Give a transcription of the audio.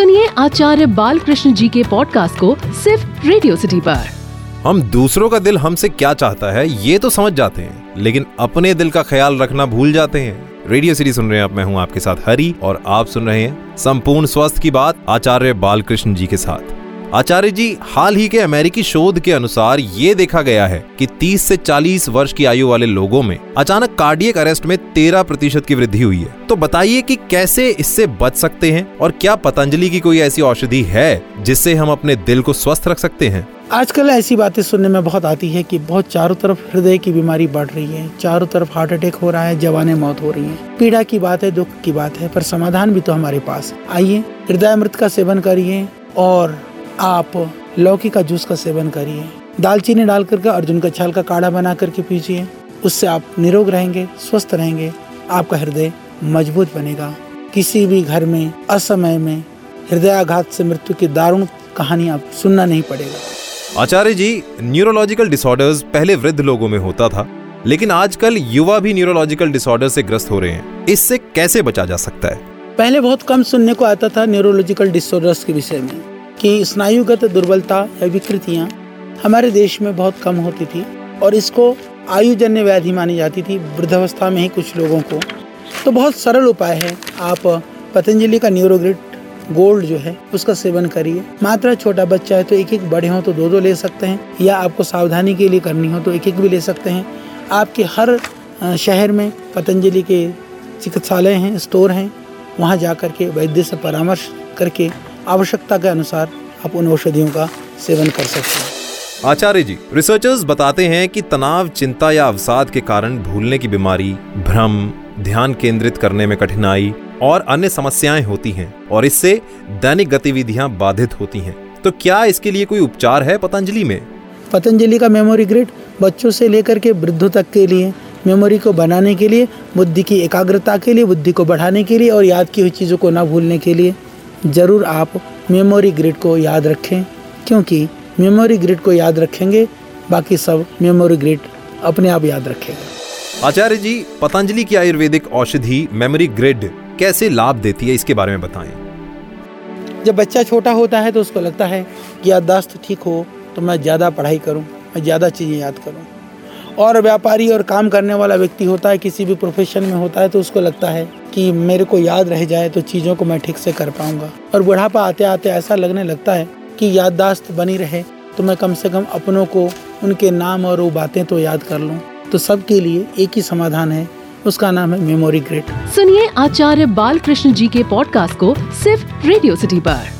सुनिए आचार्य बालकृष्ण जी के पॉडकास्ट को सिर्फ़ रेडियो सिटी पर। हम दूसरों का दिल हमसे क्या चाहता है, ये तो समझ जाते हैं, लेकिन अपने दिल का ख्याल रखना भूल जाते हैं। रेडियो सिटी सुन रहे हैं आप, मैं हूँ आपके साथ हरी, और आप सुन रहे हैं संपूर्ण स्वास्थ्य की बात आचार्य बालकृष्ण जी के साथ। आचार्य जी, हाल ही के अमेरिकी शोध के अनुसार ये देखा गया है कि 30 से 40 वर्ष की आयु वाले लोगों में अचानक कार्डियक अरेस्ट में 13 प्रतिशत की वृद्धि हुई है। तो बताइए कि कैसे इससे बच सकते हैं और क्या पतंजलि की कोई ऐसी औषधि है जिससे हम अपने दिल को स्वस्थ रख सकते हैं? आजकल ऐसी बातें सुनने में बहुत आती है कि बहुत चारों तरफ़ हृदय की बीमारी बढ़ रही है, चारों तरफ़ हार्ट अटैक हो रहा है, जवाने मौत हो रही है। पीड़ा की बात है, दुख की बात है, पर समाधान भी तो हमारे पास आइए हृदय अमृत का सेवन करिए और आप लौकी का जूस का सेवन करिए। दालचीनी डाल करके अर्जुन का छाल का काढ़ा बना करके पीजिए। उससे आप निरोग रहेंगे स्वस्थ रहेंगे। आपका हृदय मज़बूत बनेगा। किसी भी घर में असमय में हृदयाघात से मृत्यु की दारुण कहानी आप सुनना नहीं पड़ेगा। आचार्य जी न्यूरोलॉजिकल डिसऑर्डर्स पहले वृद्ध लोगों में होता था लेकिन आजकल युवा भी न्यूरोलॉजिकल डिसऑर्डर से ग्रस्त हो रहे हैं। इससे कैसे बचा जा सकता है? पहले बहुत कम सुनने को आता था न्यूरोलॉजिकल डिसऑर्डर्स के विषय में। कि स्नायुगत दुर्बलता या विकृतियाँ हमारे देश में बहुत कम होती थी और इसको आयुजन्य व्याधि मानी जाती थी वृद्धावस्था में ही कुछ लोगों को। तो बहुत सरल उपाय है। आप पतंजलि का न्यूरोग्रिट गोल्ड जो है, उसका सेवन करिए। मात्रा छोटा बच्चा है तो एक एक बड़े हो तो दो दो ले सकते हैं, या आपको सावधानी के लिए करनी हो तो एक एक भी ले सकते हैं। आपके हर शहर में पतंजलि के चिकित्सालय हैं, स्टोर हैं, वहाँ जा कर के वैद्य से परामर्श करके आवश्यकता के अनुसार आप उन औषधियों का सेवन कर सकते हैं। आचार्य जी रिसर्चर्स बताते हैं कि तनाव चिंता या अवसाद के कारण भूलने की बीमारी भ्रम ध्यान केंद्रित करने में कठिनाई और अन्य समस्याएँ होती हैं और इससे दैनिक गतिविधियाँ बाधित होती हैं। तो क्या इसके लिए कोई उपचार है पतंजलि में? पतंजलि का मेमोरी ग्रिड बच्चों से लेकर के वृद्धों तक के लिए मेमोरी को बनाने के लिए बुद्धि की एकाग्रता के लिए बुद्धि को बढ़ाने के लिए और याद की हुई चीज़ों को ना भूलने के लिए। ज़रूर आप मेमोरी ग्रिड को याद रखें क्योंकि मेमोरी ग्रिड को याद रखेंगे बाकी सब मेमोरी ग्रिड अपने आप याद रखेगा आचार्य जी पतंजलि की आयुर्वेदिक औषधि मेमोरी ग्रिड कैसे लाभ देती है इसके बारे में बताएँ। जब बच्चा छोटा होता है तो उसको लगता है कि याददाश्त ठीक हो तो मैं ज़्यादा पढ़ाई करूँ मैं ज़्यादा चीज़ें याद करूँ। और व्यापारी और काम करने वाला व्यक्ति होता है, किसी भी प्रोफेशन में होता है तो उसको लगता है कि मेरे को याद रह जाए तो चीज़ों को मैं ठीक से कर पाऊँगा। और बुढ़ापा आते आते ऐसा लगने लगता है कि याददाश्त बनी रहे तो मैं कम से कम अपनों को उनके नाम और वो बातें तो याद कर लूँ। तो सबके लिए एक ही समाधान है, उसका नाम है मेमोरी ग्रेट सुनिए आचार्य बाल कृष्ण जी के पॉडकास्ट को सिर्फ़ रेडियो सिटी पर।